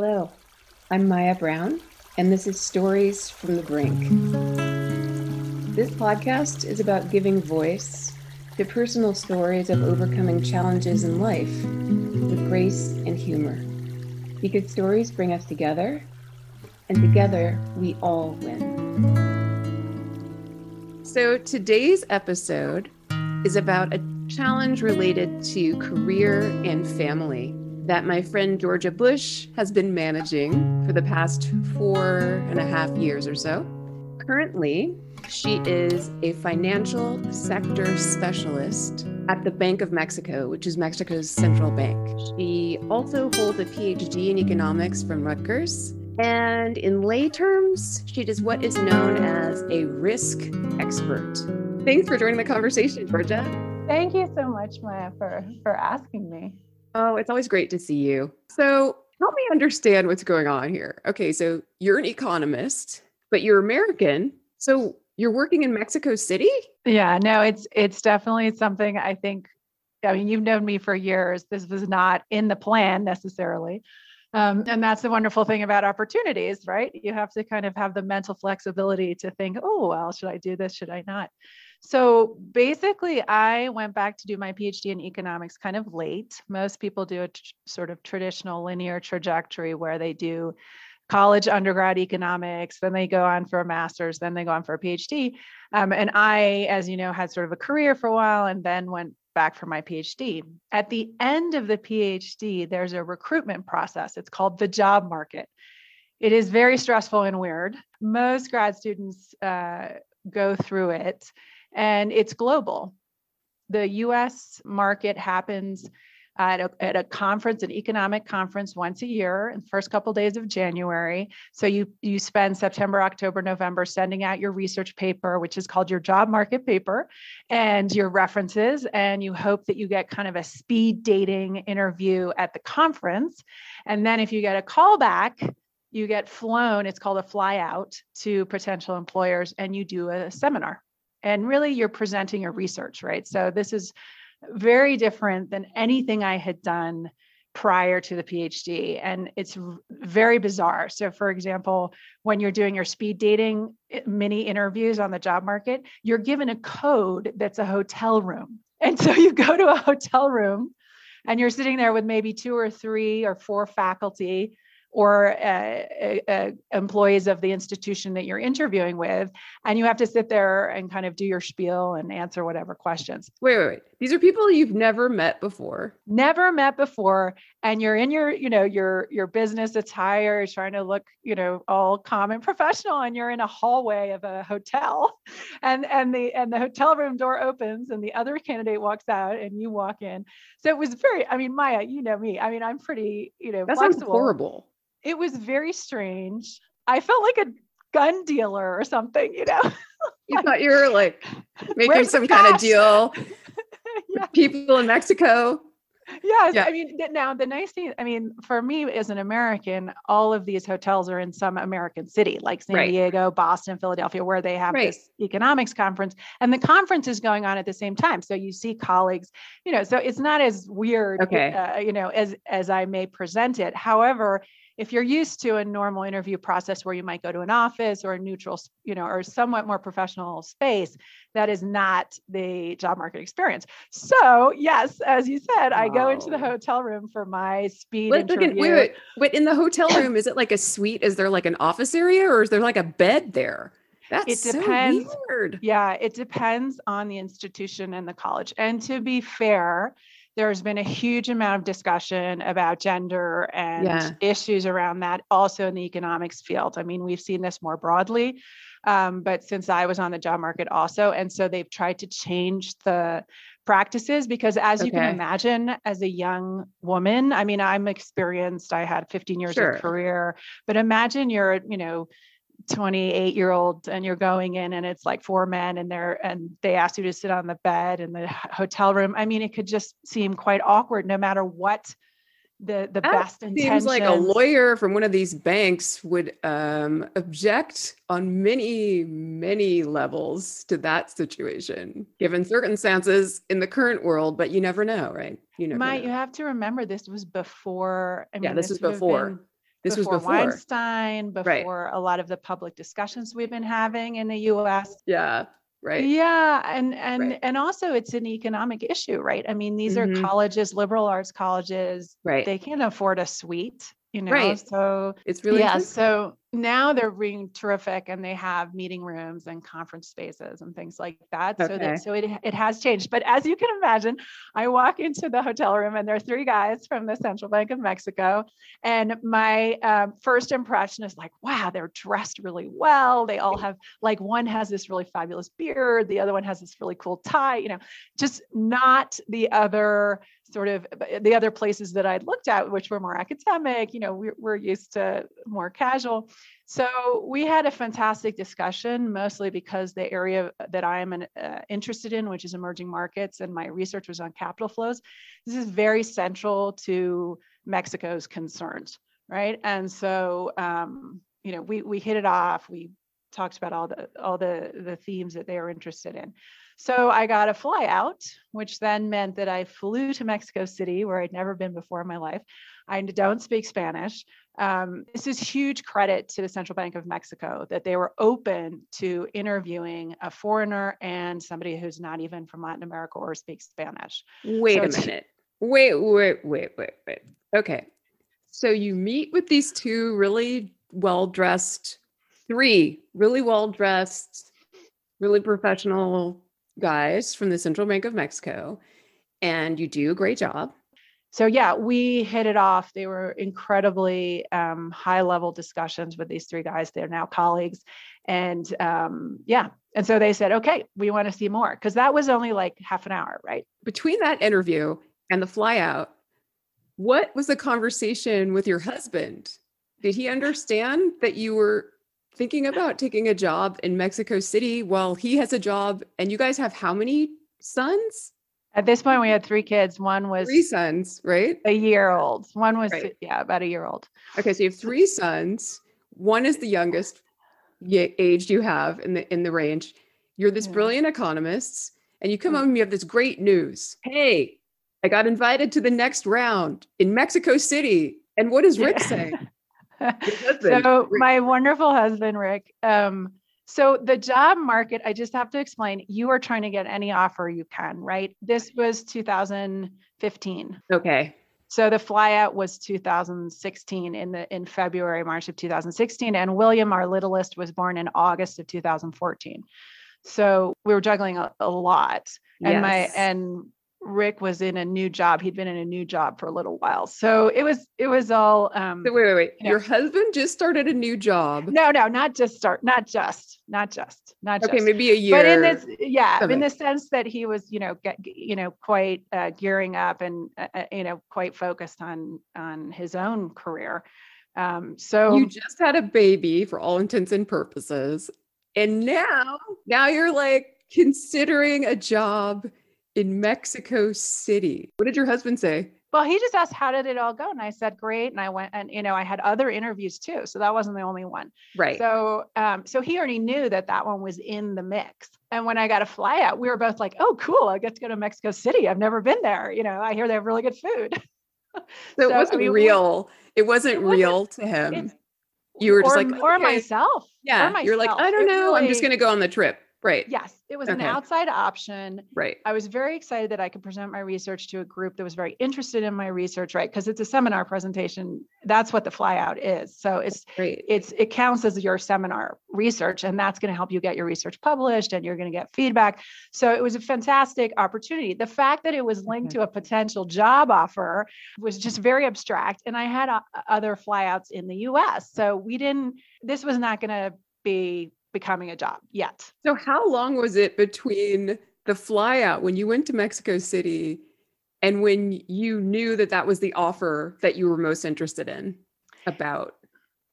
Hello, I'm Maya Browne, and this is Stories from the Brink. This podcast is about giving voice to personal stories of overcoming challenges in life with grace and humor. Because stories bring us together, and together we all win. So today's episode is about a challenge related to career and family that my friend Georgia Bush has been managing for the past four and a half years or so. Currently, she is a financial sector specialist at the Bank of Mexico, which is Mexico's central bank. She also holds a PhD in economics from Rutgers. And in lay terms, she is what is known as a risk expert. Thanks for joining the conversation, Georgia. Thank you so much, Maya, for, for asking me. Oh, it's always great to see you. So, help me understand what's going on here. Okay, so you're an economist, but you're American. So, you're working in Mexico City? Yeah, no, it's it's definitely something I think I mean, you've known me for years. This was not in the plan necessarily. Um, and that's the wonderful thing about opportunities, right? You have to kind of have the mental flexibility to think, oh, well, should I do this? Should I not? So basically, I went back to do my PhD in economics kind of late. Most people do a t- sort of traditional linear trajectory where they do college undergrad economics, then they go on for a master's, then they go on for a PhD. Um, and I, as you know, had sort of a career for a while and then went back for my PhD. At the end of the PhD, there's a recruitment process. It's called the job market. It is very stressful and weird. Most grad students uh, go through it and it's global. The US market happens at a, at a conference, an economic conference once a year in the first couple of days of January. So you you spend September, October, November sending out your research paper, which is called your job market paper, and your references, and you hope that you get kind of a speed dating interview at the conference. And then if you get a call back, you get flown, it's called a fly out to potential employers, and you do a seminar and really you're presenting your research right? So this is very different than anything i had done prior to the phd and it's very bizarre. So for example when you're doing your speed dating eh, mini interviews on the job market you're given a code that's a hotel room. And so you go to a hotel room and you're sitting there with maybe two or three or four faculty or uh, uh, employees of the institution that you're interviewing with and you have to sit there and kind of do your spiel and answer whatever questions. Wait wait wait. These are people you've never met before. Never met before and you're in your you know your your business attire trying to look you know all calm and professional and you're in a hallway of a hotel and and the and the hotel room door opens and the other candidate walks out and you walk in. So it was very i mean maya you know me. I mean i'm pretty you know that flexible. sounds horrible it was very strange. I felt like a gun dealer or something, you know. you thought you were like making some kind of deal yeah. with people in Mexico. Yes. Yeah. I mean, now the nice thing, I mean, for me as an American, all of these hotels are in some American city like San right. Diego, Boston, Philadelphia, where they have right. this economics conference. And the conference is going on at the same time. So you see colleagues, you know, so it's not as weird, okay. Uh, you know, as as I may present it. However, if you're used to a normal interview process where you might go to an office or a neutral, you know, or somewhat more professional space, that is not the job market experience. So, yes, as you said, I go into the hotel room for my speed wait, interview. Wait, wait, wait, in the hotel room, is it like a suite? Is there like an office area or is there like a bed there? That's it depends. So weird. Yeah, it depends on the institution and the college. And to be fair, there's been a huge amount of discussion about gender and yeah. issues around that also in the economics field. I mean, we've seen this more broadly, um, but since I was on the job market also. And so they've tried to change the practices because as okay. you can imagine as a young woman i mean i'm experienced i had 15 years sure. of career but imagine you're you know 28 year old and you're going in and it's like four men and they're and they ask you to sit on the bed in the hotel room. I mean it could just seem quite awkward no matter what the the that best seems intentions. like a lawyer from one of these banks would um, object on many many levels to that situation given circumstances in the current world but you never know right? You know. you have to remember this was before I mean, yeah this, this is before This before was before. Weinstein, Right. before a lot of the public discussions we've been having in the US. Yeah. Right. Yeah, and and Right. and also it's an economic issue, right? I mean, these Mhm. are colleges, liberal arts colleges. Right. They can't afford a suite, you know. Right. So It's really yeah, so now they're being terrific and they have meeting rooms and conference spaces and things like that. So Okay. that so it it has changed. But as you can imagine, I walk into the hotel room and there are three guys from the Central Bank of Mexico. And my um, first impression is like, wow, they're dressed really well. They all have like one has this really fabulous beard, the other one has this really cool tie, you know, just not the other sort of the other places that I'd looked at, which were more academic, you know, we're, we're used to more casual. So we had a fantastic discussion, mostly because the area that I am an, uh, interested in, which is emerging markets, and my research was on capital flows. This is very central to Mexico's concerns, right? And so, um, you know, we we hit it off. We talked about all the all the the themes that they are interested in. So I got a fly out, which then meant that I flew to Mexico City, where I'd never been before in my life. I don't speak Spanish. Um, this is huge credit to the Central Bank of Mexico that they were open to interviewing a foreigner and somebody who's not even from Latin America or speaks Spanish. Wait So a minute. Wait, wait, wait, wait, wait. Okay. So you meet with these two really well dressed, three really well dressed, really professional guys from the Central Bank of Mexico, and you do a great job. So yeah, we hit it off. They were incredibly um, high level discussions with these three guys. They're now colleagues, and um, yeah, and so they said, okay, we want to see more because that was only like half an hour, right? Between that interview and the flyout, what was the conversation with your husband? Did he understand that you were thinking about taking a job in Mexico City while he has a job and you guys have how many sons? At this point, we had three kids. One was Three sons, right? a year old. One was Right. yeah, about a year old. Okay, so you have three sons. One is the youngest age you have in the in the range. You're this brilliant economist, and you come mm. home and you have this great news. Hey, I got invited to the next round in Mexico City. And what does Rick say? so Rick. my wonderful husband Rick. Um, so the job market, I just have to explain. You are trying to get any offer you can, right? This was 2015. Okay. So the flyout was 2016 in the in February, March of 2016, and William, our littlest, was born in August of 2014. So we were juggling a, a lot, and my and Rick was in a new job. He'd been in a new job for a little while, so it was it was all. Um, wait, wait, wait. Yeah. Your husband just started a new job. no, no, not just start, not just, not just, not just. Okay, maybe a year. but in this yeah of in the sense that he was you know get, you know quite uh, gearing up and uh, uh, you know quite focused on on his own career um so you just had a baby for all intents and purposes. And now, now you're like considering a job in Mexico City. What did your husband say? well he just asked how did it all go and i said great and i went and you know i had other interviews too so that wasn't the only one Right. so um so he already knew that that one was in the mix and when i got a fly out we were both like oh cool i get to go to mexico city i've never been there you know i hear they have really good food so so, it wasn't mean, we- real. It wasn't it wasn't- real to him. You were just or, like, or "Okay." myself or yeah. You're like. I don't know. I'm just going to go on the trip. Right. Yes, it was an outside option. Right. I was very excited that I could present my research to a group that was very interested in my research, right? Because it's a seminar presentation. That's what the flyout is. So it's Right. it's it counts as your seminar research, and that's going to help you get your research published, and you're going to get feedback. So it was a fantastic opportunity. The fact that it was linked Okay. to a potential job offer was just very abstract, and I had uh, other flyouts in the U.S. So we didn't. This was not going to be becoming a job yet. So how long was it between the flyout when you went to Mexico City and when you knew that that was the offer that you were most interested in about?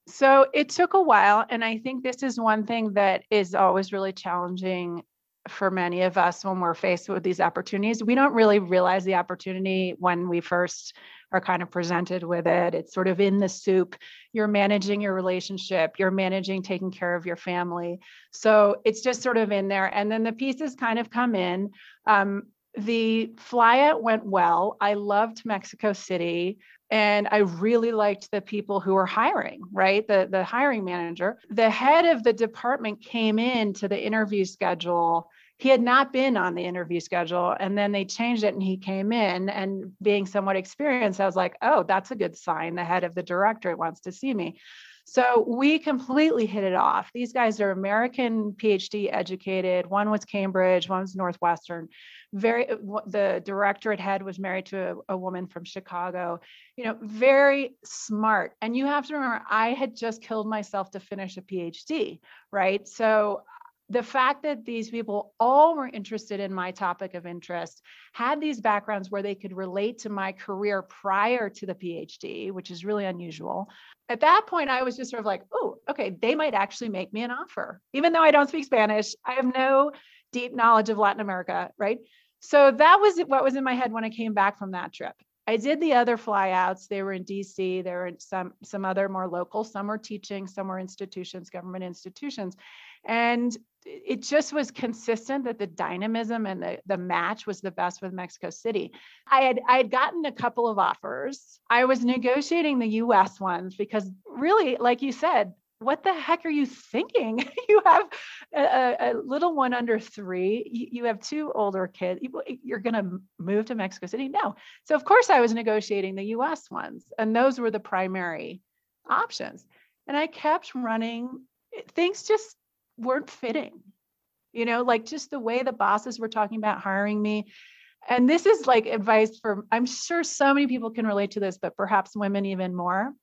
So it took a while. And I think this is one thing that is always really challenging for many of us when we're faced with these opportunities. We don't really realize the opportunity when we first are kind of presented with it. It's sort of in the soup. You're managing your relationship, you're managing taking care of your family. So it's just sort of in there. And then the pieces kind of come in. Um, the flyout went well. I loved Mexico City. and I really liked the people who were hiring, right? The the hiring manager. The head of the department came in to the interview schedule. He had not been on the interview schedule and then they changed it and he came in and being somewhat experienced I was like, "Oh, that's a good sign. The head of the directorate wants to see me." So we completely hit it off. These guys are American PhD educated. One was Cambridge, one was Northwestern. Very, uh, the director at head was married to a, a woman from Chicago. You know, very smart. And you have to remember, I had just killed myself to finish a PhD, right? So the fact that these people all were interested in my topic of interest, had these backgrounds where they could relate to my career prior to the PhD, which is really unusual. At that point, I was just sort of like, oh, okay, they might actually make me an offer. Even though I don't speak Spanish, I have no deep knowledge of Latin America, right? So that was what was in my head when I came back from that trip. I did the other flyouts. They were in DC. There were some some other more local. Some were teaching. Some were institutions, government institutions, and it just was consistent that the dynamism and the, the match was the best with Mexico City. I had I had gotten a couple of offers. I was negotiating the US ones because really, like you said, what the heck are you thinking? you have a, a, little one under three, you, you have two older kids, you, are going to move to Mexico City? No. So, of course, I was negotiating the US ones, and those were the primary options. And I kept running, things just weren't fitting, you know, like just the way the bosses were talking about hiring me. And this is like advice for, I'm sure so many people can relate to this, but perhaps women even more.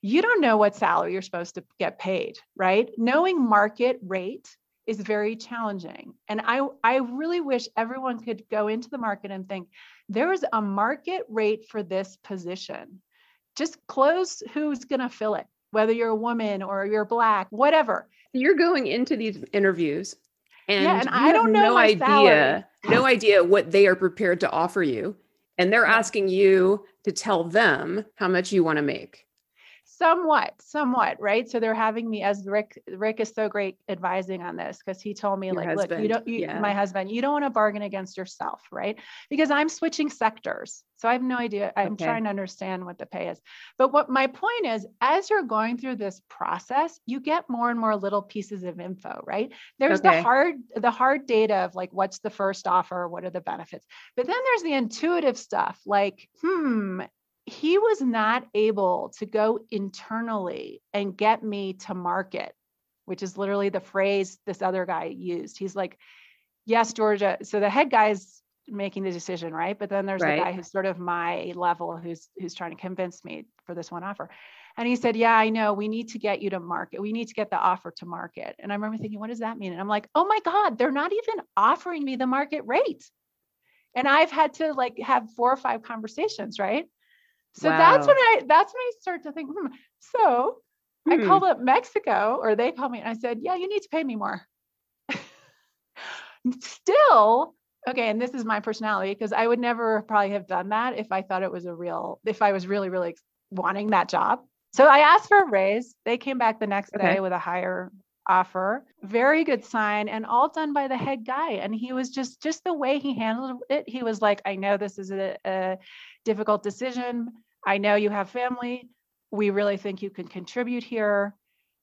You don't know what salary you're supposed to get paid, right? Knowing market rate is very challenging. And I, I really wish everyone could go into the market and think there is a market rate for this position. Just close who's going to fill it, whether you're a woman or you're black, whatever you're going into these interviews and, yeah, and I don't know no idea, salary. no idea what they are prepared to offer you. And they're asking you to tell them how much you want to make somewhat somewhat right so they're having me as rick rick is so great advising on this because he told me Your like husband. look you don't you, yeah. my husband you don't want to bargain against yourself right because i'm switching sectors so i have no idea i'm okay. trying to understand what the pay is but what my point is as you're going through this process you get more and more little pieces of info right there's okay. the hard the hard data of like what's the first offer what are the benefits but then there's the intuitive stuff like hmm he was not able to go internally and get me to market, which is literally the phrase this other guy used. He's like, Yes, Georgia. So the head guy's making the decision, right? But then there's right. the guy who's sort of my level who's who's trying to convince me for this one offer. And he said, Yeah, I know. We need to get you to market. We need to get the offer to market. And I remember thinking, What does that mean? And I'm like, Oh my God, they're not even offering me the market rate. And I've had to like have four or five conversations, right? So wow. that's when I that's when I start to think, hmm. so hmm. I called up Mexico or they called me and I said, yeah, you need to pay me more. Still, okay, and this is my personality because I would never probably have done that if I thought it was a real, if I was really, really wanting that job. So I asked for a raise. They came back the next okay. day with a higher offer. Very good sign and all done by the head guy. And he was just just the way he handled it he was like i know this is a, a difficult decision. I know you have family. We really think you can contribute here.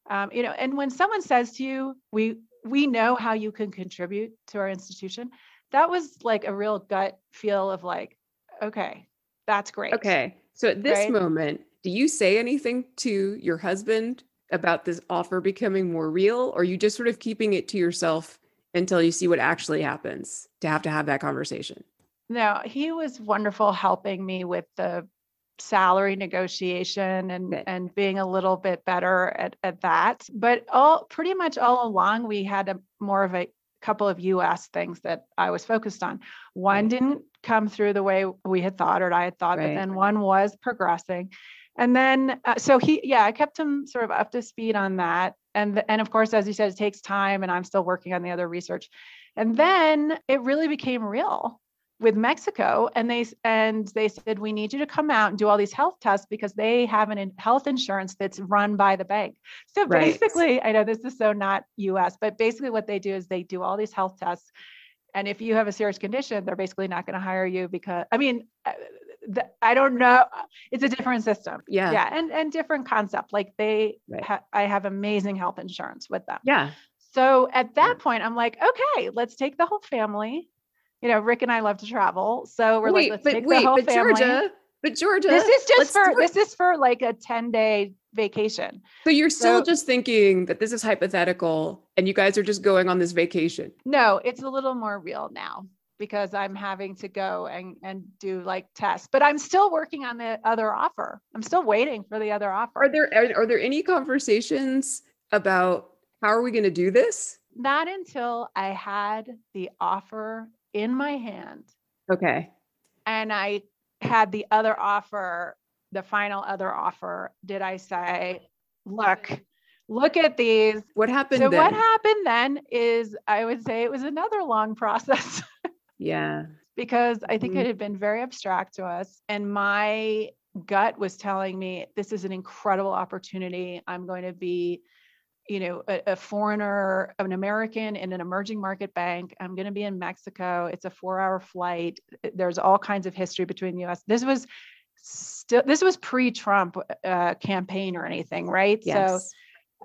Um, you know and when someone says to you we we know how you can contribute to our institution that was like a real gut feel of like okay that's great. Okay so at this right? moment do you say anything to your husband about this offer becoming more real? Or you just sort of keeping it to yourself until you see what actually happens to have to have that conversation? No he was wonderful helping me with the salary negotiation and and being a little bit better at, at that. But all pretty much all along we had a more of a couple of us things that i was focused on. One right. didn't come through the way we had thought or i had thought right. but then one was progressing and then uh, so he yeah i kept him sort of up to speed on that. And and of course as you said it takes time and i'm still working on the other research. And then it really became real with mexico and they and they said we need you to come out and do all these health tests because they have an health insurance that's run by the bank. So basically i know this is so not us but basically what they do is they do all these health tests. And if you have a serious condition they're basically not going to hire you because i mean uh, the, I don't know. It's a different system. Yeah. Yeah. And, and different concept. Like they, Right. ha- I have amazing health insurance with them. Yeah. So at that Yeah. point, I'm like, okay, let's take the whole family. You know, Rick and I love to travel. So we're wait, like, let's but take wait, the whole but family. Georgia, but Georgia, this is just for this is for like a 10 day vacation. So you're still So- just thinking that this is hypothetical and you guys are just going on this vacation. No, it's a little more real now because I'm having to go and, and do like tests, but I'm still working on the other offer. I'm still waiting for the other offer. Are there are, are there any conversations about how are we going to do this? Not until I had the offer in my hand Okay. and I had the other offer, the final other offer, did I say, look, look at these. What happened So then? what happened then is I would say it was another long process. Yeah. because I think Mhm. it had been very abstract to us. And my gut was telling me this is an incredible opportunity. I'm going to be, you know, a, a foreigner, an American in an emerging market bank. I'm going to be in Mexico. It's a four hour flight. There's all kinds of history between the US. This was still, this was pre Trump uh, campaign or anything, right? So, Yes.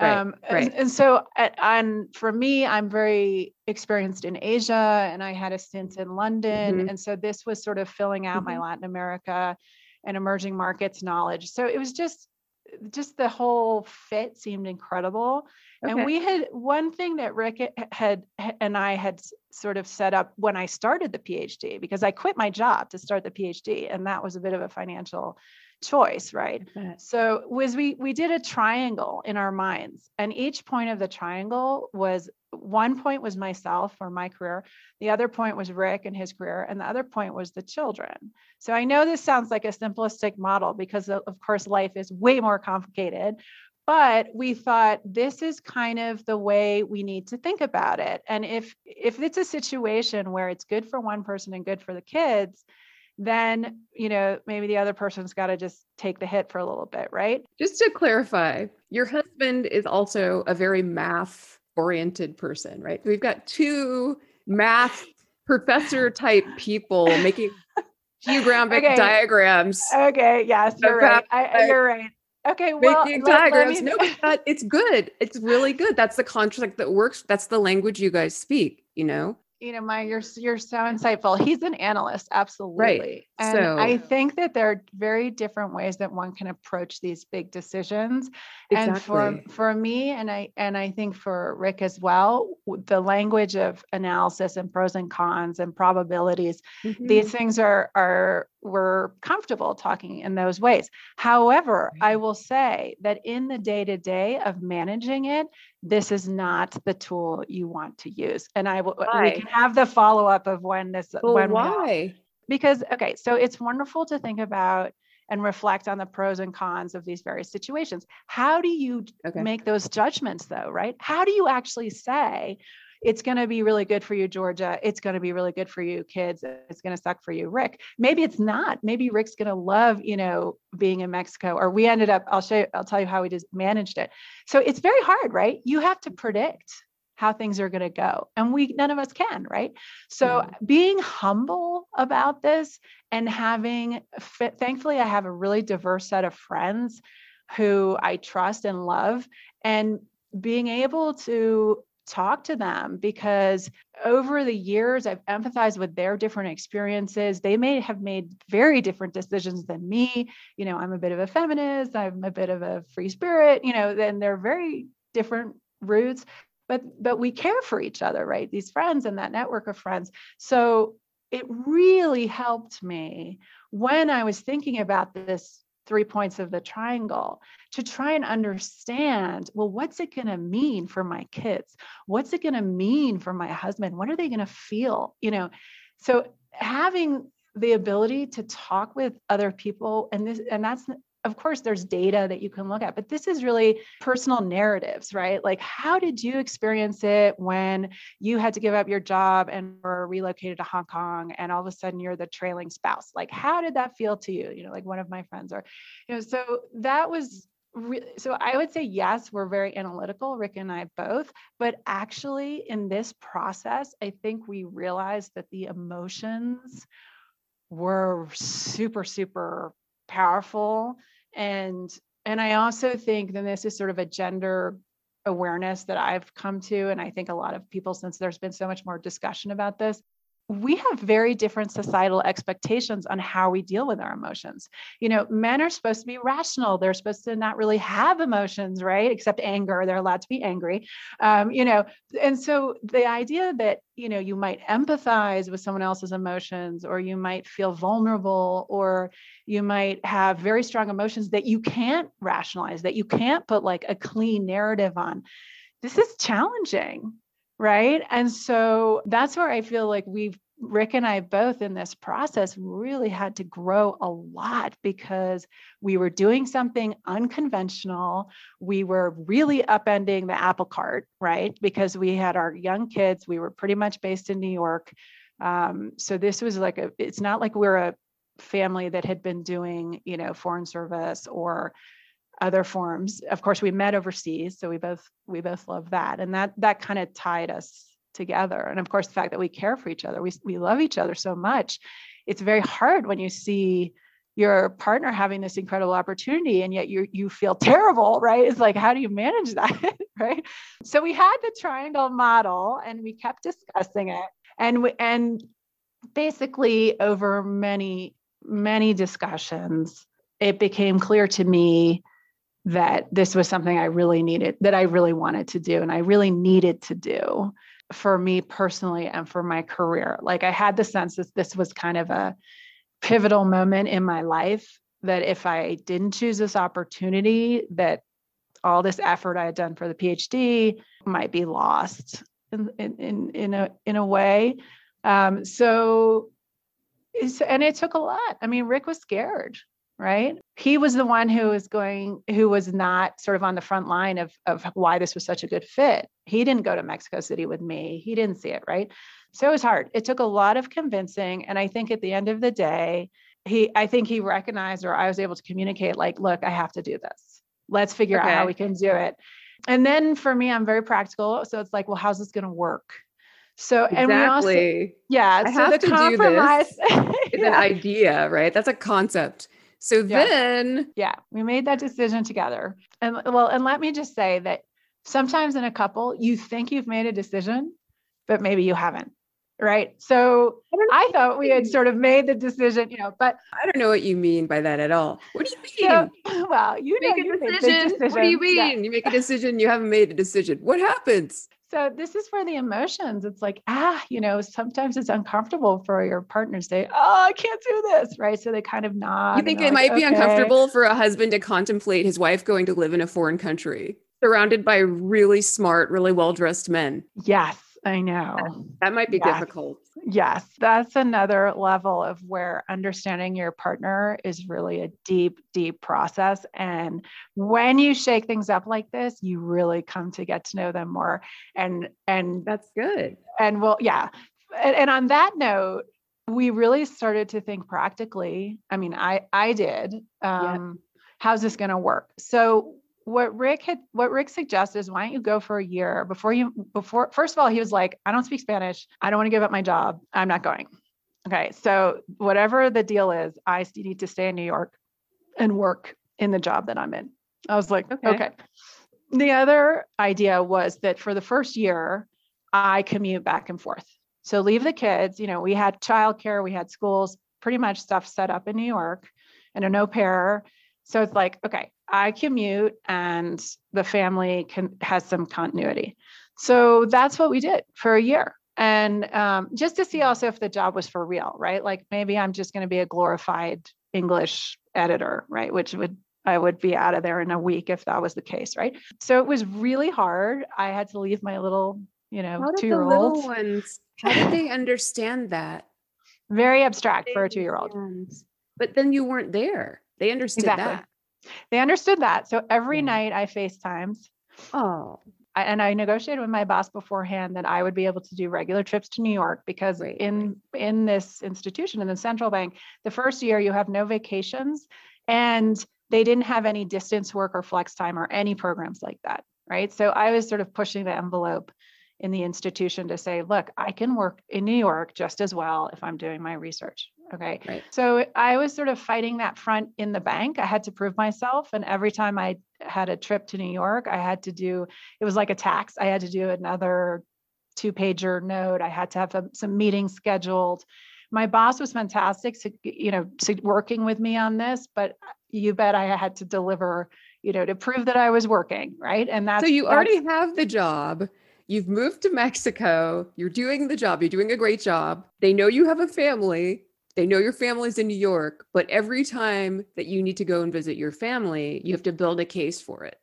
Right, um, and- right. And, so, at, and for me, I'm very experienced in Asia, and I had a stint in London, Mhm. and so this was sort of filling out my Mhm. Latin America and emerging markets knowledge. So it was just, just the whole fit seemed incredible. Okay. And we had one thing that Rick had and I had sort of set up when I started the PhD because I quit my job to start the PhD, and that was a bit of a financial choice, right? So was we we did a triangle in our minds, and each point of the triangle was one point was myself or my career, the other point was Rick and his career, and the other point was the children. So I know this sounds like a simplistic model because of course life is way more complicated, but we thought this is kind of the way we need to think about it. And if if it's a situation where it's good for one person and good for the kids, then you know maybe the other person's got to just take the hit for a little bit, right? Just to clarify, your husband is also a very math oriented person, right? We've got two math professor type people making geographic Okay. diagrams. Okay, yes, you're right. I, you're right. Okay, well, making let- let diagrams. me- no, but it's good. It's really good. That's the contract that works. That's the language you guys speak, you know? You know, my you're you're so insightful. He's an analyst, absolutely. Right. And I think that there are very different ways that one can approach these big decisions. Exactly. And for for me, and I and I think for Rick as well, the language of analysis and pros and cons and probabilities Mhm. these things are are we're comfortable talking in those ways. However i will say that in the day to day of managing it this is not the tool you want to use and i will we can have the follow up of when this Well, when why? because okay so it's wonderful to think about and reflect on the pros and cons of these various situations. How do you Okay. make those judgments though right? How do you actually say it's going to be really good for you georgia. It's going to be really good for you kids. It's going to suck for you. Rick maybe it's not. Maybe rick's going to love you know being in mexico or we ended up i'll show you i'll tell you how we just managed it. So it's very hard right? You have to predict how things are going to go and we none of us can right? So Yeah. being humble about this and having thankfully i have a really diverse set of friends who i trust and love and being able to talk to them because over the years I've empathized with their different experiences. They may have made very different decisions than me. You know, I'm a bit of a feminist, I'm a bit of a free spirit, you know, then they're very different roots, but but we care for each other, right? These friends and that network of friends. So it really helped me when I was thinking about this three points of the triangle to try and understand well what's it going to mean for my kids? What's it going to mean for my husband? What are they going to feel you know? So having the ability to talk with other people and this and that's of course there's data that you can look at but this is really personal narratives right like how did you experience it when you had to give up your job and were relocated to hong kong and all of a sudden you're the trailing spouse like how did that feel to you you know like one of my friends or you know so that was so i would say yes we're very analytical rick and i both but actually in this process i think we realized that the emotions were super, super powerful. And and I also think that this is sort of a gender awareness that I've come to. And I think a lot of people, since there's been so much more discussion about this, we have very different societal expectations on how we deal with our emotions. You know, men are supposed to be rational. They're supposed to not really have emotions, right? Except anger. They're allowed to be angry. Um, you know, and so the idea that, you know, you might empathize with someone else's emotions, or you might feel vulnerable, or you might have very strong emotions that you can't rationalize, that you can't put like a clean narrative on. This is challenging right? And so that's where i feel like we've rick and i both in this process really had to grow a lot because we were doing something unconventional. We were really upending the apple cart right? Because we had our young kids we were pretty much based in new york. Um, so this was like a it's not like we're a family that had been doing you know foreign service or other forms. Of course, we met overseas, so we both we both love that, and that that kind of tied us together. And of course, the fact that we care for each other, we we love each other so much. It's very hard when you see your partner having this incredible opportunity and yet you you feel terrible right it's like how do you manage that right so we had the triangle model and we kept discussing it and we, and basically over many many discussions it became clear to me that this was something I really needed, that I really wanted to do, and I really needed to do for me personally and for my career. Like I had the sense that this was kind of a pivotal moment in my life that if I didn't choose this opportunity, that all this effort I had done for the PhD might be lost in in in, a in a way. Um, so, and it took a lot. I mean, Rick was scared right he was the one who was going who was not sort of on the front line of of why this was such a good fit. He didn't go to mexico city with me. He didn't see it right? So it was hard. It took a lot of convincing and i think at the end of the day he i think he recognized or i was able to communicate like look i have to do this. Let's figure okay. out how we can do it. And then for me i'm very practical so it's like well how's this going to work? So exactly. and we also yeah I so the compromise is yeah. an idea right? That's a concept so yeah. then, yeah, we made that decision together. And well, and let me just say that sometimes in a couple, you think you've made a decision, but maybe you haven't. Right. So I, I thought we had sort of made the decision, you know, but I don't know what you mean by that at all. What do you mean? So, well, you make know, a decision. What do you mean? Yeah. You make a decision, you haven't made a decision. What happens? So this is where the emotions, it's like, ah, you know, sometimes it's uncomfortable for your partner to say, oh, I can't do this. Right. So they kind of nod. You think it might be uncomfortable for a husband to contemplate his wife going to live in a foreign country surrounded by really smart, really well-dressed men. Yes. I know. That might be yes. difficult. Yes, that's another level of where understanding your partner is really a deep, deep process. And when you shake things up like this, you really come to get to know them more. And and that's good. And well, yeah. And, and on that note, we really started to think practically. I mean, I I did. Um, yeah. How's this going to work? So what Rick had what Rick suggested is why don't you go for a year before you before first of all he was like I don't speak Spanish. I don't want to give up my job. I'm not going. Okay so whatever the deal is I need to stay in New York and work in the job that I'm in. I was like okay, okay. the other idea was that for the first year I commute back and forth. So leave the kids you know we had childcare we had schools pretty much stuff set up in New York and an au pair so it's like, okay, I commute and the family can has some continuity. So that's what we did for a year. And um, just to see also if the job was for real, right? Like maybe I'm just going to be a glorified English editor, right? Which would I would be out of there in a week if that was the case, right? So it was really hard. I had to leave my little, you know, two year old. ones, how did they understand that? Very abstract for a two year old. But then you weren't there. They understood exactly. that. They understood that. So every yeah. night I FaceTimes. Oh. I, and I negotiated with my boss beforehand that I would be able to do regular trips to New York because right. in in this institution in the central bank, the first year you have no vacations and they didn't have any distance work or flex time or any programs like that. Right. So I was sort of pushing the envelope in the institution to say, look, I can work in New York just as well if I'm doing my research. Okay. Right. So I was sort of fighting that front in the bank. I had to prove myself. And every time I had a trip to New York, I had to do, it was like a tax. I had to do another two pager note. I had to have some, some meetings scheduled. My boss was fantastic, so, you know, so working with me on this, but you bet I had to deliver, you know, to prove that I was working. Right. And that's so you already have the job. You've moved to Mexico. You're doing the job. You're doing a great job. They know you have a family. They know your family's in New York. But every time that you need to go and visit your family, you have to build a case for it.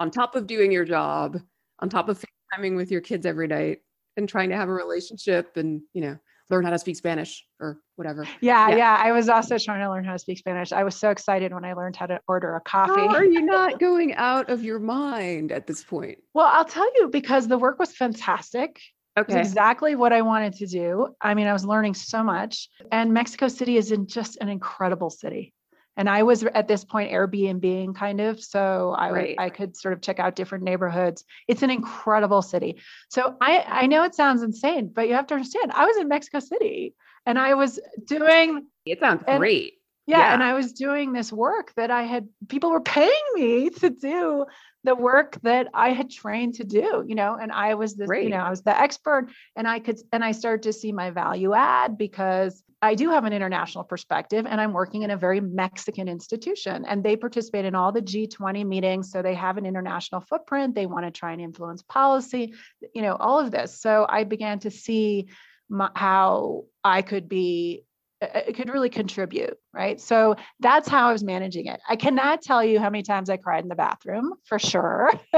On top of doing your job, on top of FaceTiming with your kids every night and trying to have a relationship and, you know, learn how to speak Spanish or whatever. Yeah, Yeah. yeah, I was also trying to learn how to speak Spanish. I was so excited when I learned how to order a coffee. How are you not going out of your mind at this point? Well, I'll tell you because the work was fantastic. Okay. exactly what I wanted to do. I mean, I was learning so much. And Mexico City is in just an incredible city. And I was at this point Airbnb kind of, so I Right. I could sort of check out different neighborhoods. It's an incredible city. So I I know it sounds insane, but you have to understand, I was in Mexico City and I was doing It sounds And- great. yeah, Yeah. and I was doing this work that I had people were paying me to do the work that I had trained to do, you know, and I was this, Great. you know, I was the expert and I could and I started to see my value add because I do have an international perspective and I'm working in a very Mexican institution and they participate in all the G20 meetings so they have an international footprint, they want to try and influence policy, you know, all of this. So I began to see my, how I could be it could really contribute, right? So that's how I was managing it. I cannot tell you how many times I cried in the bathroom, for sure.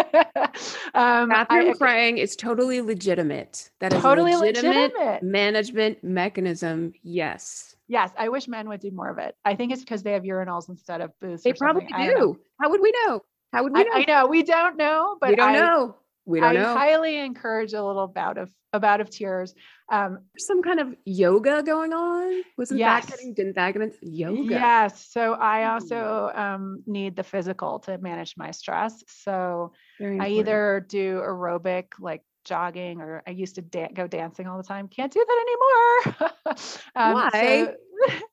um, Bathroom I- crying is totally legitimate. That is totally a legitimate, legitimate. management mechanism. Yes. Yes, I wish men would do more of it. I think it's because they have urinals instead of booths. They probably I do. How would we know? How would we I, know? I know we don't know, but we don't I, know. We don't I know. highly encourage a little bout of a bout of tears. Um, some kind of yoga going on. Wasn't Yes. that getting didn't that get yoga? Yes. So I also um, need the physical to manage my stress. So I either do aerobic, like jogging, or I used to da- go dancing all the time. Can't do that anymore. Um, Why? so-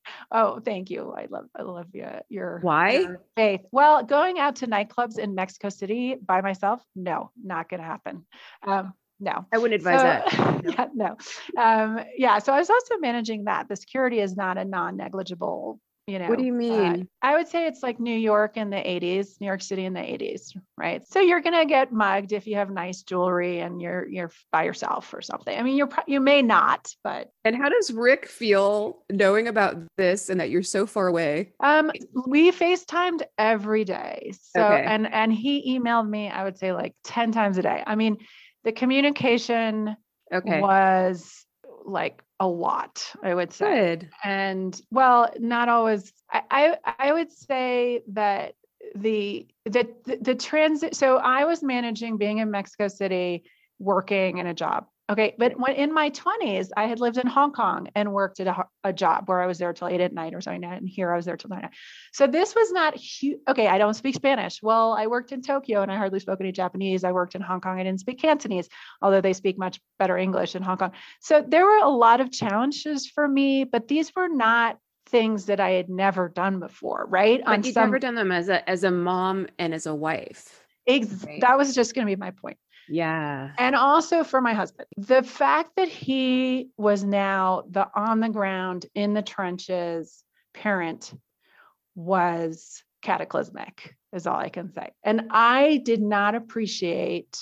oh, thank you. I love, I love your, your Why? your faith. Well, going out to nightclubs in Mexico City by myself, no, not going to happen. Um, no. I wouldn't advise that. So- yeah, no. Um, yeah. So I was also managing that. The security is not a non-negligible, you know. What do you uh, mean? I would say it's like New York in the 80s, New York City in the 80s, right? So you're gonna get mugged if you have nice jewelry and you're you're by yourself or something. I mean, you're pro- you may not, but And how does Rick feel knowing about this and that you're so far away? um, we FaceTimed every day. So Okay. and and he emailed me. I would say like 10 times a day. I mean, the communication Okay. was like a lot. I would say. Good. and well not always i i, I would say that the the the, the transit so i was managing being in mexico city working in a job okay but when in my 20s i had lived in hong kong and worked at a, a job where i was there till 8 at night or something and here i was there till 9 so this was not huge okay i don't speak spanish well i worked in tokyo and i hardly spoke any japanese i worked in hong kong i didn't speak cantonese although they speak much better english in hong kong so there were a lot of challenges for me, but these were not things that I had never done before, right? But you've never done them as a as a mom and as a wife. ex- right? that was just going to be my point. Yeah. And also for my husband, the fact that he was now the on the ground in the trenches parent was cataclysmic, is all I can say. And I did not appreciate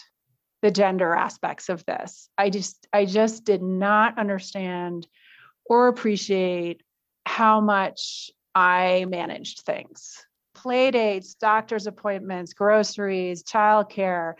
the gender aspects of this. I just I just did not understand or appreciate how much I managed things. Play dates, doctor's appointments, groceries, childcare,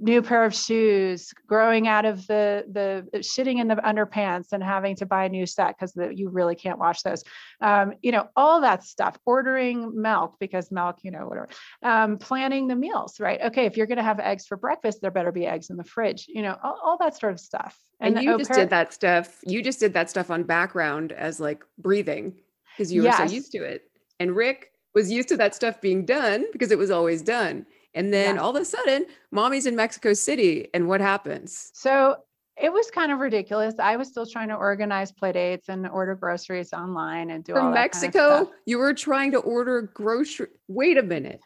new pair of shoes, growing out of the the shitting in the underpants and having to buy a new set because you really can't wash those. Um, you know, all that stuff. Ordering milk because milk, you know, whatever. Um, planning the meals, right? Okay, if you're going to have eggs for breakfast, there better be eggs in the fridge. You know, all, all that sort of stuff. And, the you just pair- did that stuff. You just did that stuff on background as like breathing because you were Yes. so used to it. And Rick was used to that stuff being done because it was always done. And then Yes. all of a sudden, mommy's in Mexico City. And what happens? So It was kind of ridiculous. I was still trying to organize play dates and order groceries online and do all From that kind of Mexico, you were trying to order grocery. Wait a minute.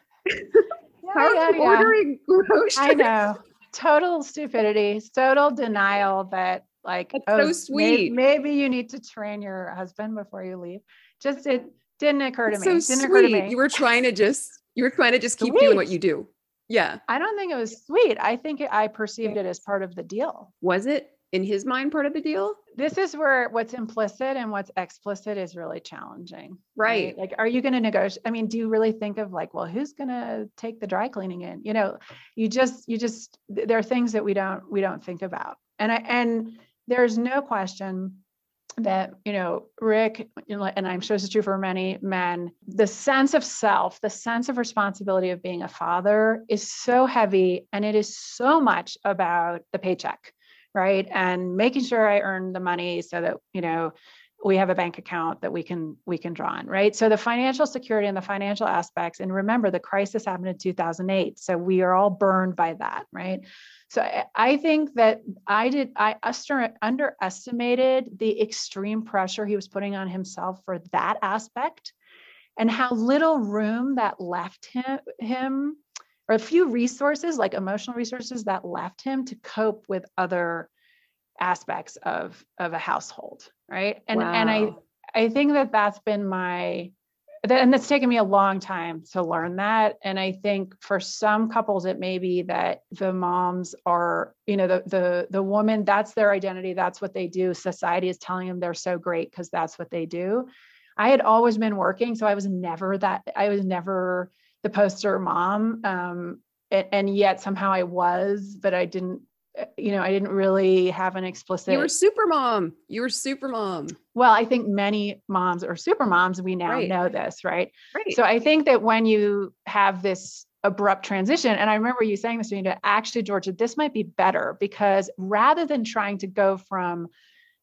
How Yeah, are you yeah, yeah. ordering groceries? I know. Total stupidity, total denial that like That's oh, so may- sweet. Maybe you need to train your husband before you leave. Just it didn't occur to It's me. so didn't occur to sweet. me. You were trying to just you were trying to just keep doing what you do. Yeah. I don't think it was sweet. I think I perceived it as part of the deal. Was it in his mind part of the deal? This is where what's implicit and what's explicit is really challenging. Right. Like, are you going to negotiate? I mean, do you really think of like, well, who's going to take the dry cleaning in? You know, you just, you just, there are things that we don't, we don't think about. And I, and there's no question that, you know, Rick, and I'm sure this is true for many men, the sense of self, the sense of responsibility of being a father is so heavy and it is so much about the paycheck right? And making sure i earn the money so that you know we have a bank account that we can we can draw on right? So the financial security and the financial aspects and remember the crisis happened in 2008 so we are all burned by that right so i, I think that i did i ester- underestimated the extreme pressure he was putting on himself for that aspect and how little room that left him him or a few resources like emotional resources that left him to cope with other aspects of of a household right? And and i i think that that's been my and it's taken me a long time to learn that and i think for some couples it may be that the moms are you know the the the woman that's their identity that's what they do. Society is telling them they're so great because that's what they do. I had always been working so i was never that i was never the poster mom um and, and yet somehow i was but i didn't you know i didn't really have an explicit You were super mom. You were super mom. well i think many moms or super moms we now Right. know this right Right. so I think that when you have this abrupt transition, and I remember you saying this to me, to actually, Georgia, this might be better because rather than trying to go from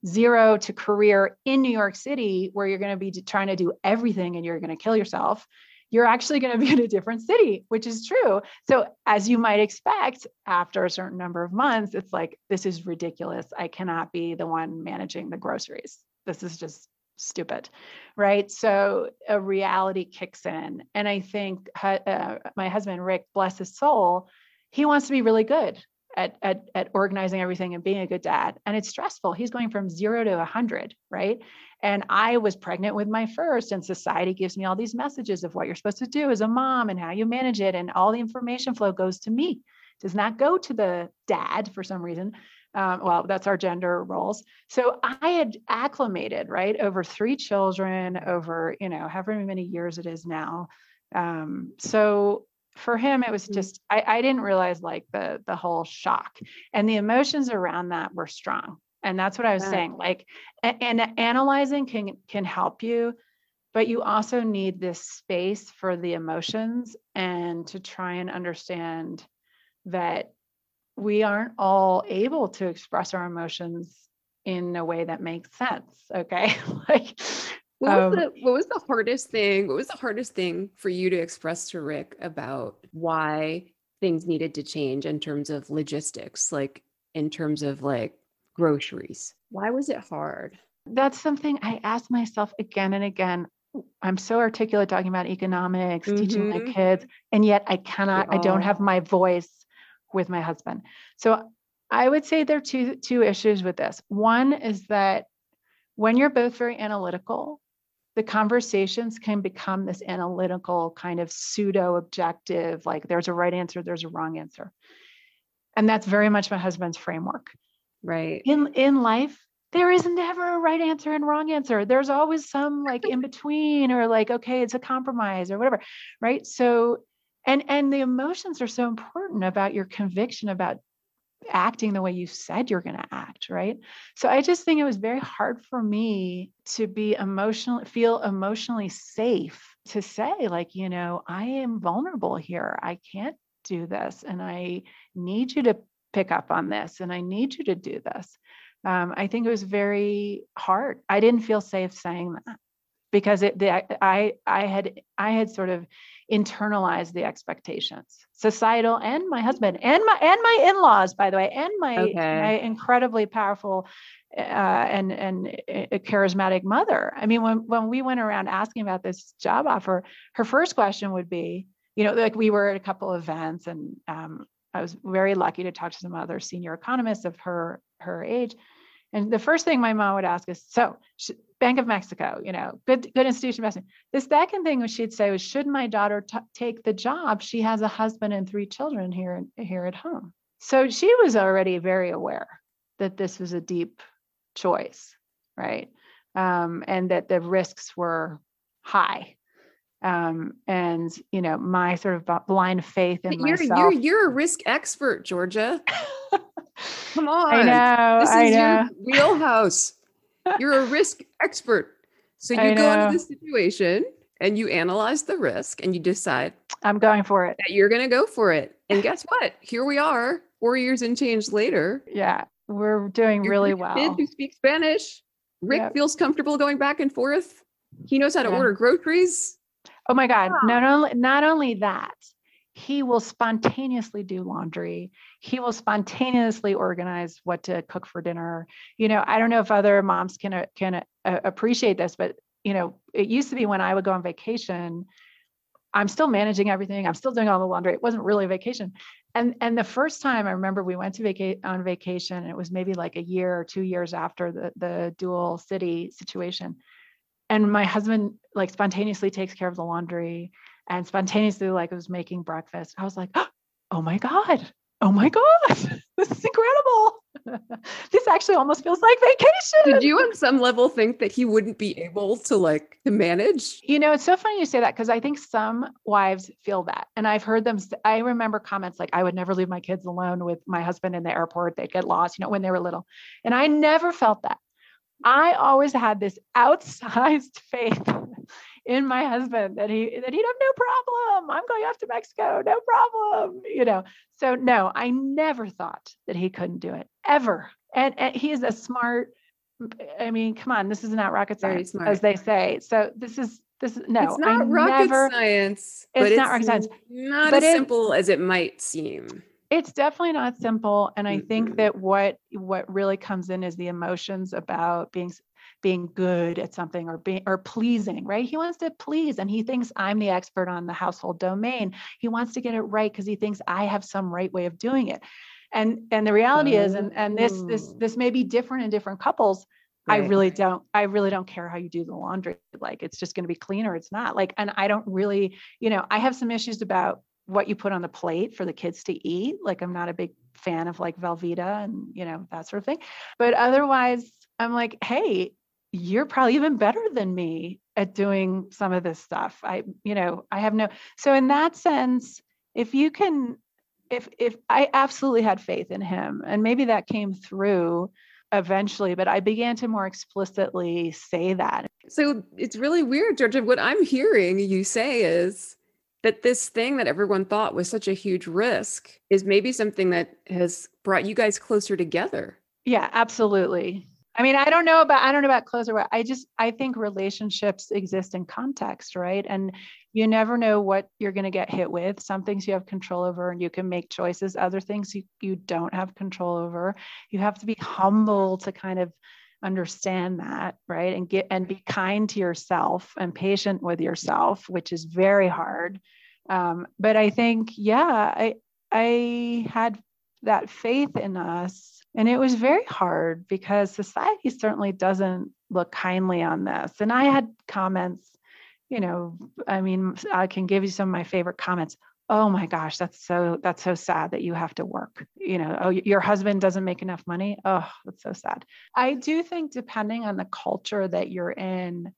zero to career in New York City, where you're going to be trying to do everything and you're going to kill yourself, you're actually going to be in a different city, which is true. So, as you might expect, after a certain number of months, it's like, this is ridiculous. I cannot be the one managing the groceries. This is just stupid right so a reality kicks in and i think uh, my husband rick bless his soul he wants to be really good at, at at organizing everything and being a good dad and it's stressful he's going from zero to a 100 right and i was pregnant with my first and society gives me all these messages of what you're supposed to do as a mom and how you manage it and all the information flow goes to me. Does not go to the dad for some reason. Um, well that's our gender roles. So i had acclimated right over three children over you know however many years it is now. Um, so for him it was Mhm. just I, I didn't realize like the the whole shock. And the emotions around that were strong and that's what i was Yeah. saying like a- and analyzing can can help you but you also need this space for the emotions and to try and understand that we aren't all able to express our emotions in a way that makes sense okay like What was um, the what was the hardest thing? What was the hardest thing for you to express to Rick about why things needed to change in terms of logistics, like in terms of like groceries? Why was it hard? that's something i ask myself again and again i'm so articulate talking about economics teaching my Mhm. kids and yet i cannot i don't have my voice with my husband so i would say there are two two issues with this one is that when you're both very analytical the conversations can become this analytical kind of pseudo objective like there's a right answer there's a wrong answer and that's very much my husband's framework Right. in in life there is never a right answer and wrong answer. There's always some like in between or like okay it's a compromise or whatever right? So and and the emotions are so important about your conviction about acting the way you said you're going to act right? So i just think it was very hard for me to be emotional feel emotionally safe to say like you know i am vulnerable here. I can't do this and i need you to pick up on this and i need you to do this. Um, i think it was very hard. I didn't feel safe saying that because it the, I I had I had sort of internalized the expectations societal and my husband and my and my in-laws by the way and my, Okay. my incredibly powerful uh, and and a charismatic mother. I mean when when we went around asking about this job offer her first question would be you know like we were at a couple events and um, i was very lucky to talk to some other senior economists of her her age and the first thing my mom would ask is so bank of mexico you know good good institution investment the second thing she'd say was, should my daughter t- take the job? She has a husband and three children here here at home. So she was already very aware that this was a deep choice, right? Um, and that the risks were high. Um, and you know, my sort of blind faith in you're myself. you're you're a risk expert, Georgia. Come on. I know. This I is know. your wheelhouse. You're a risk expert. So I you go into this situation and you analyze the risk and you decide I'm going for it. that you're going to go for it. And guess what? Here we are, four years and change later. Yeah, we're doing You're really well. Kid who speaks Spanish. Rick Yep. feels comfortable going back and forth. He knows how to Yeah. order groceries. Oh my God. Wow. Not only not only that, he will spontaneously do laundry. He will spontaneously organize what to cook for dinner. You know, I don't know if other moms can uh, can uh, appreciate this, but you know, it used to be when I would go on vacation, I'm still managing everything. I'm still doing all the laundry. It wasn't really a vacation. And and the first time I remember we went to vaca- on vacation, and it was maybe like a year or two years after the the dual city situation. And my husband like spontaneously takes care of the laundry and spontaneously like was making breakfast. I was like, oh, oh my God. Oh my God. This is incredible. this actually almost feels like vacation. Did you on some level think that he wouldn't be able to like to manage? You know, it's so funny you say that because I think some wives feel that. And I've heard them, I remember comments like, I would never leave my kids alone with my husband in the airport. They'd get lost, you know, when they were little. And I never felt that. I always had this outsized faith in my husband that he that he'd have no problem. I'm going off to Mexico, no problem. You know, so no, I never thought that he couldn't do it ever. And, and he is a smart. I mean, come on, this is not rocket science, as they say. So this is this is no, it's not I rocket never. science. It's but not rocket science, Not but as it- simple as it might seem. It's definitely not simple, and I think that what what really comes in is the emotions about being being good at something or being or pleasing, right? He wants to please, and he thinks I'm the expert on the household domain. He wants to get it right because he thinks I have some right way of doing it. And and the reality is, and oh. and this this Oh. this may be different in different couples. I really don't. I really don't care how you do the laundry. Like it's just going to be clean or it's not. Like, and I don't really, you know, I have some issues about what you put on the plate for the kids to eat. Like I'm not a big fan of like Velveeta and you know that sort of thing. But otherwise, I'm like, hey, you're probably even better than me at doing some of this stuff. I, you know, I have no. So in that sense, if you can, if if I absolutely had faith in him, and maybe that came through eventually, but I began to more explicitly say that. So it's really weird, Georgia. What I'm hearing you say is that this thing that everyone thought was such a huge risk is maybe something that has brought you guys closer together. Yeah, absolutely. I mean, I don't know about I don't know about closer. but I just I think relationships exist in context, right? And you never know what you're going to get hit with. Some things you have control over and you can make choices. Other things you, you don't have control over. You have to be humble to kind of understand that, right? And get and be kind to yourself and patient with yourself, which is very hard. Um, but I think, yeah, I I had that faith in us. And it was very hard because society certainly doesn't look kindly on this. And I had comments, you know, I mean, I can give you some of my favorite comments. Oh my gosh, that's so that's so sad that you have to work. You know, oh, your husband doesn't make enough money. Oh, that's so sad. I do think depending on the culture that you're in,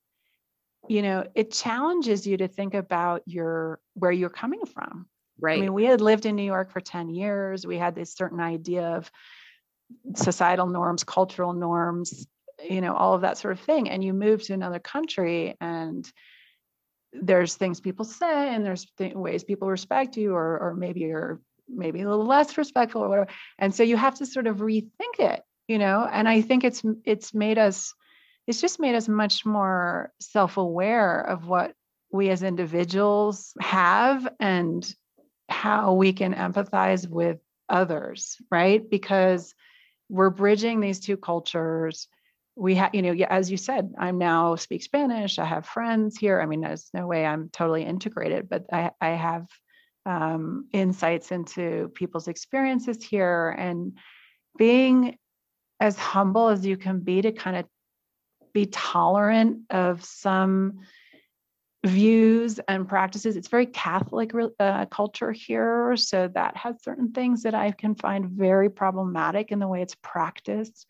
you know, it challenges you to think about your where you're coming from. Right. I mean, we had lived in New York for 10 years. We had this certain idea of societal norms, cultural norms, you know, all of that sort of thing. And you move to another country and there's things people say and there's th- ways people respect you or or maybe you're maybe a little less respectful or whatever. And so you have to sort of rethink it, you know, and I think it's it's made us it's just made us much more self-aware of what we as individuals have and how we can empathize with others, right? Because we're bridging these two cultures. We have, you know, as you said, I'm now speak Spanish. I have friends here. I mean, there's no way I'm totally integrated, but I, I have um, insights into people's experiences here and being as humble as you can be to kind of be tolerant of some views and practices. It's very Catholic uh, culture here, so that has certain things that I can find very problematic in the way it's practiced.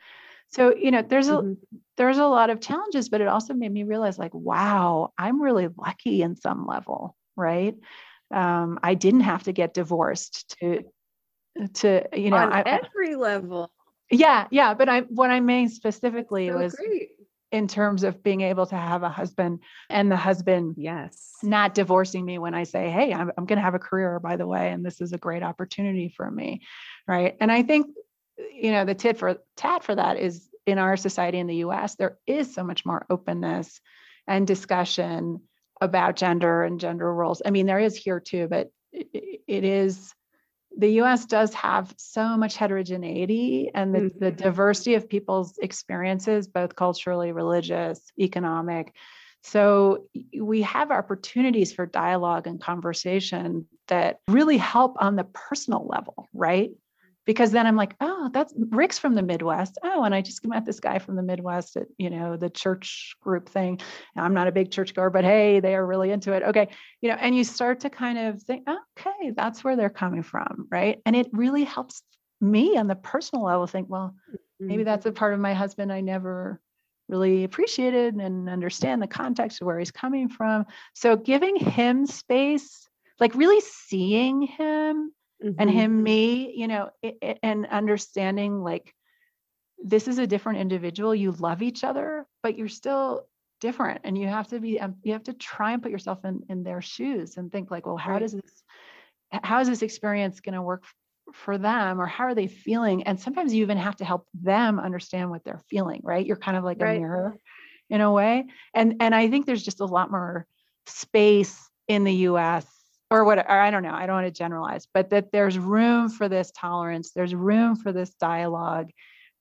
So you know, there's a mm-hmm. there's a lot of challenges, but it also made me realize, like, wow, I'm really lucky in some level, right? Um, I didn't have to get divorced to to you know on I, every level. Yeah, yeah, but I what I mean specifically so was great in terms of being able to have a husband and the husband yes not divorcing me when i say hey i'm, I'm going to have a career by the way and this is a great opportunity for me right and i think you know the tit for tat for that is in our society in the us there is so much more openness and discussion about gender and gender roles i mean there is here too but it, it is the US does have so much heterogeneity and the, mm-hmm. the diversity of people's experiences, both culturally, religious, economic. So we have opportunities for dialogue and conversation that really help on the personal level, right? Because then I'm like, oh, that's Rick's from the Midwest. Oh, and I just met this guy from the Midwest at, you know, the church group thing. I'm not a big church goer, but hey, they are really into it. Okay. You know, and you start to kind of think, okay, that's where they're coming from. Right. And it really helps me on the personal level think, well, maybe mm-hmm. that's a part of my husband I never really appreciated and understand the context of where he's coming from. So giving him space, like really seeing him mm-hmm. and him me you know it, it, and understanding like this is a different individual you love each other but you're still different and you have to be um, you have to try and put yourself in in their shoes and think like well how right. does this how is this experience going to work for them or how are they feeling and sometimes you even have to help them understand what they're feeling right you're kind of like right. a mirror in a way and and i think there's just a lot more space in the us or what or I don't know, I don't want to generalize, but that there's room for this tolerance, there's room for this dialogue,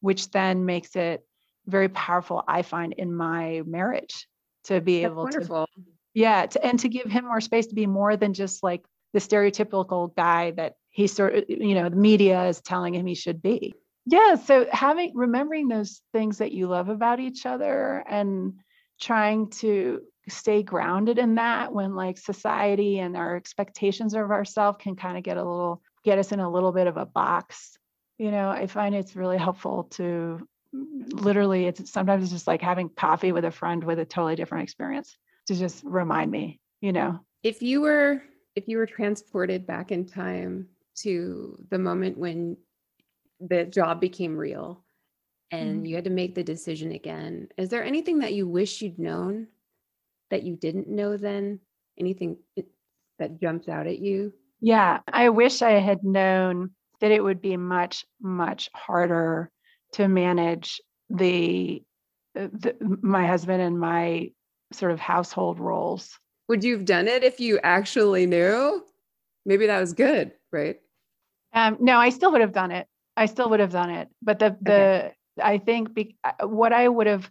which then makes it very powerful, I find, in my marriage to be That's able wonderful. to yeah, to, and to give him more space to be more than just like the stereotypical guy that he sort of, uh, you know, the media is telling him he should be. Yeah. So having remembering those things that you love about each other and trying to stay grounded in that when like society and our expectations of ourselves can kind of get a little get us in a little bit of a box you know i find it's really helpful to literally it's sometimes it's just like having coffee with a friend with a totally different experience to just remind me you know if you were if you were transported back in time to the moment when the job became real and mm-hmm. you had to make the decision again is there anything that you wish you'd known that you didn't know then? Anything that jumps out at you? Yeah, I wish I had known that it would be much, much harder to manage the, uh, the my husband and my sort of household roles. Would you have done it if you actually knew? Maybe that was good, right? Um, no, I still would have done it. I still would have done it. But the the okay. I think be, uh, what I would have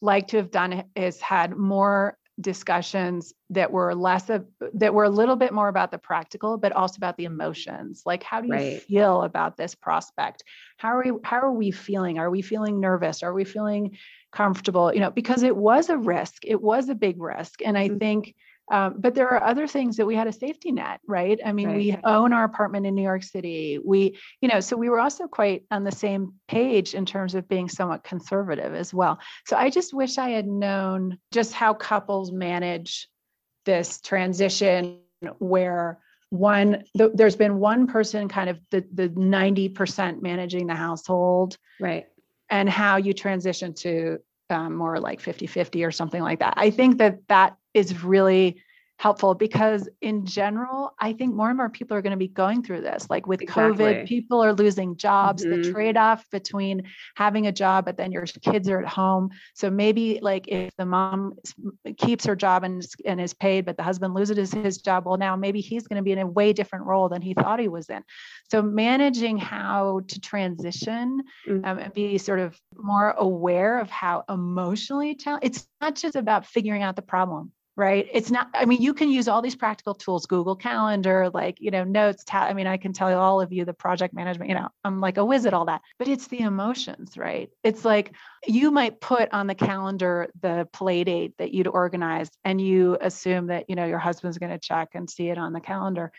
liked to have done is had more discussions that were less of that were a little bit more about the practical but also about the emotions. Like how do you right. feel about this prospect? How are we how are we feeling? Are we feeling nervous? Are we feeling comfortable? You know because it was a risk. It was a big risk. And i mm-hmm. think um, but there are other things that we had a safety net, right? I mean, right. we own our apartment in New York City. We, you know, so we were also quite on the same page in terms of being somewhat conservative as well. So I just wish I had known just how couples manage this transition where one the, there's been one person kind of the the 90% managing the household right and how you transition to um, more like 50 50 or something like that. I think that that is really helpful because in general i think more and more people are going to be going through this like with Exactly. covid people are losing jobs the Mhm. trade-off between having a job but then your kids are at home so maybe like if the mom keeps her job and, is- and is paid but the husband loses his, his job well now maybe he's going to be in a way different role than he thought he was in so managing how to transition Mm. um, and be sort of more aware of how emotionally challenging it's not just about figuring out the problem right? It's not i mean you can use all these practical tools google calendar like you know notes ta- i mean i can tell all of you the project management you know i'm like a whiz at all that but it's the emotions right? It's like you might put on the calendar the play date that you'd organized and you assume that you know your husband's going to check and see it on the calendar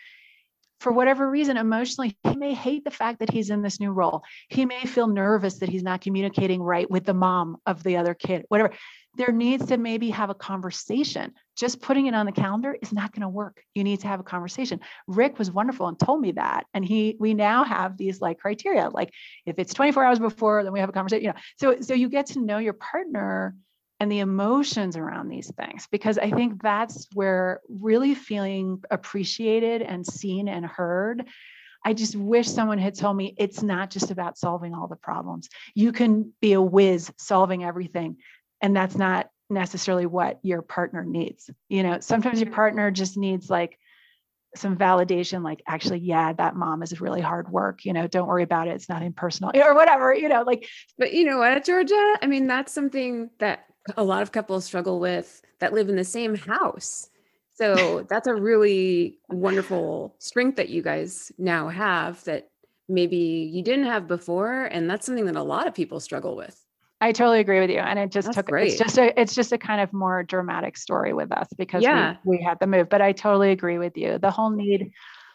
for whatever reason emotionally he may hate the fact that he's in this new role. He may feel nervous that he's not communicating right with the mom of the other kid whatever. There needs to maybe have a conversation. Just putting it on the calendar is not going to work. You need to have a conversation. Rick was wonderful and told me that and he we now have these like criteria like if it's 24 hours before then we have a conversation you know. So so you get to know your partner and the emotions around these things because i think that's where really feeling appreciated and seen and heard I just wish someone had told me it's not just about solving all the problems. You can be a whiz solving everything, and that's not necessarily what your partner needs. You know, sometimes your partner just needs like some validation, like, actually, yeah, that mom is really hard work. You know, don't worry about it. It's nothing personal or whatever, you know, like, But you know what, Georgia? I mean, that's something that a lot of couples struggle with that live in the same house. So that's a really wonderful strength that you guys now have that maybe you didn't have before. And that's something that a lot of people struggle with. I totally agree with you. And it just That's took great. it's just a it's just a kind of more dramatic story with us because Yeah. we, we had the move. But I totally agree with you. The whole need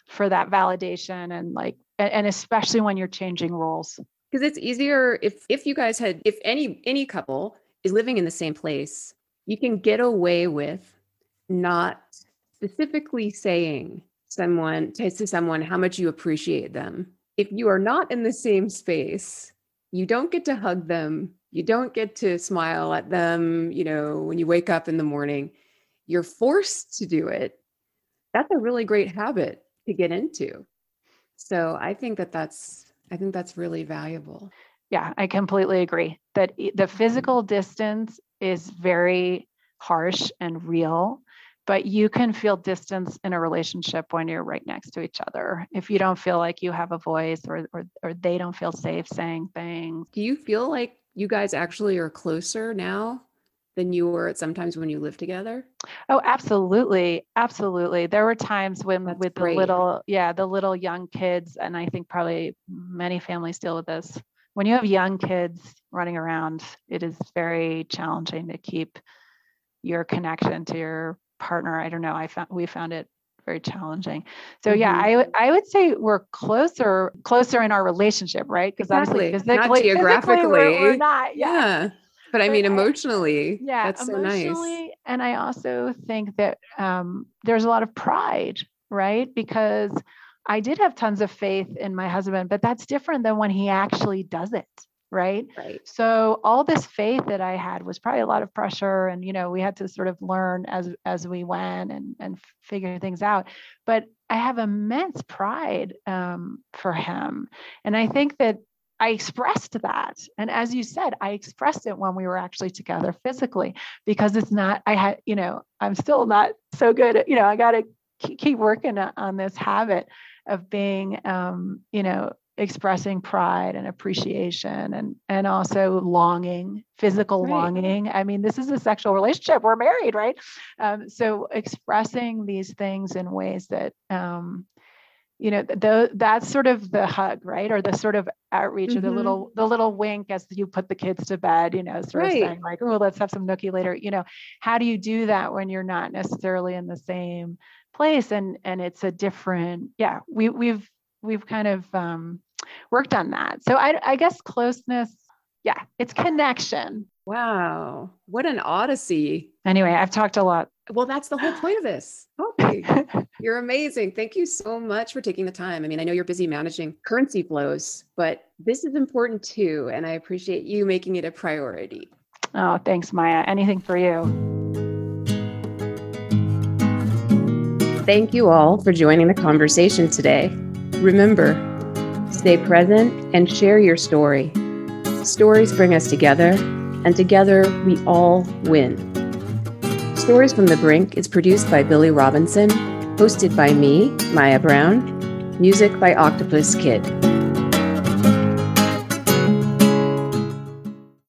for that validation and like and, and especially when you're changing roles. Because it's easier if if you guys had if any any couple is living in the same place, you can get away with not specifically saying someone to, to someone how much you appreciate them. If you are not in the same space, you don't get to hug them. You don't get to smile at them, you know, when you wake up in the morning. You're forced to do it. That's a really great habit to get into. So I think that that's I think that's really valuable. Yeah, I completely agree that the mm-hmm. physical distance is very harsh and real, but you can feel distance in a relationship when you're right next to each other. If you don't feel like you have a voice or or, or they don't feel safe saying things. Do you feel like you guys actually are closer now than you were at sometimes when you lived together? Oh, absolutely. Absolutely. There were times when That's with the little, yeah, the little young kids, and I think probably many families deal with this. When you have young kids running around, it is very challenging to keep your connection to your partner. I don't know. I found we found it very challenging. So yeah, Mhm. I would I would say we're closer closer in our relationship, right? Because obviously Exactly. Not physically, physically we're, we're geographically. not. Yeah. Yeah. But I But mean I- emotionally, yeah that's so nice. and i also think that um, there's a lot of pride right because i did have tons of faith in my husband but that's different than when he actually does it right Right. so all this faith that i had was probably a lot of pressure and you know we had to sort of learn as as we went and and figure things out but i have immense pride um, for him and i think that I expressed that. And as you said, I expressed it when we were actually together physically because it's not, I had, you know, I'm still not so good at, you know, I got to keep working on this habit of being, um, you know, expressing pride and appreciation and and also longing physical Right. longing. I mean this is a sexual relationship. We're married right? Um, so expressing these things in ways that um, you know th- that's sort of the hug right? Or the sort of outreach or the Mhm. little the little wink as you put the kids to bed you know sort of saying like oh let's have some nookie later. You know how do you do that when you're not necessarily in the same place and and it's a different yeah we we've we've kind of um worked on that so i i guess closeness yeah it's connection Wow. What an odyssey. anyway i've talked a lot Well, that's the whole point of this. Okay. You're amazing. Thank you so much for taking the time. I mean, I know you're busy managing currency flows, but this is important too. And I appreciate you making it a priority. oh thanks maya anything for you Thank you all for joining the conversation today. Remember, stay present and share your story. Stories bring us together, and together we all win. Stories from the Brink is produced by Billy Robinson, hosted by me, Maya Browne, music by Octopus Kid.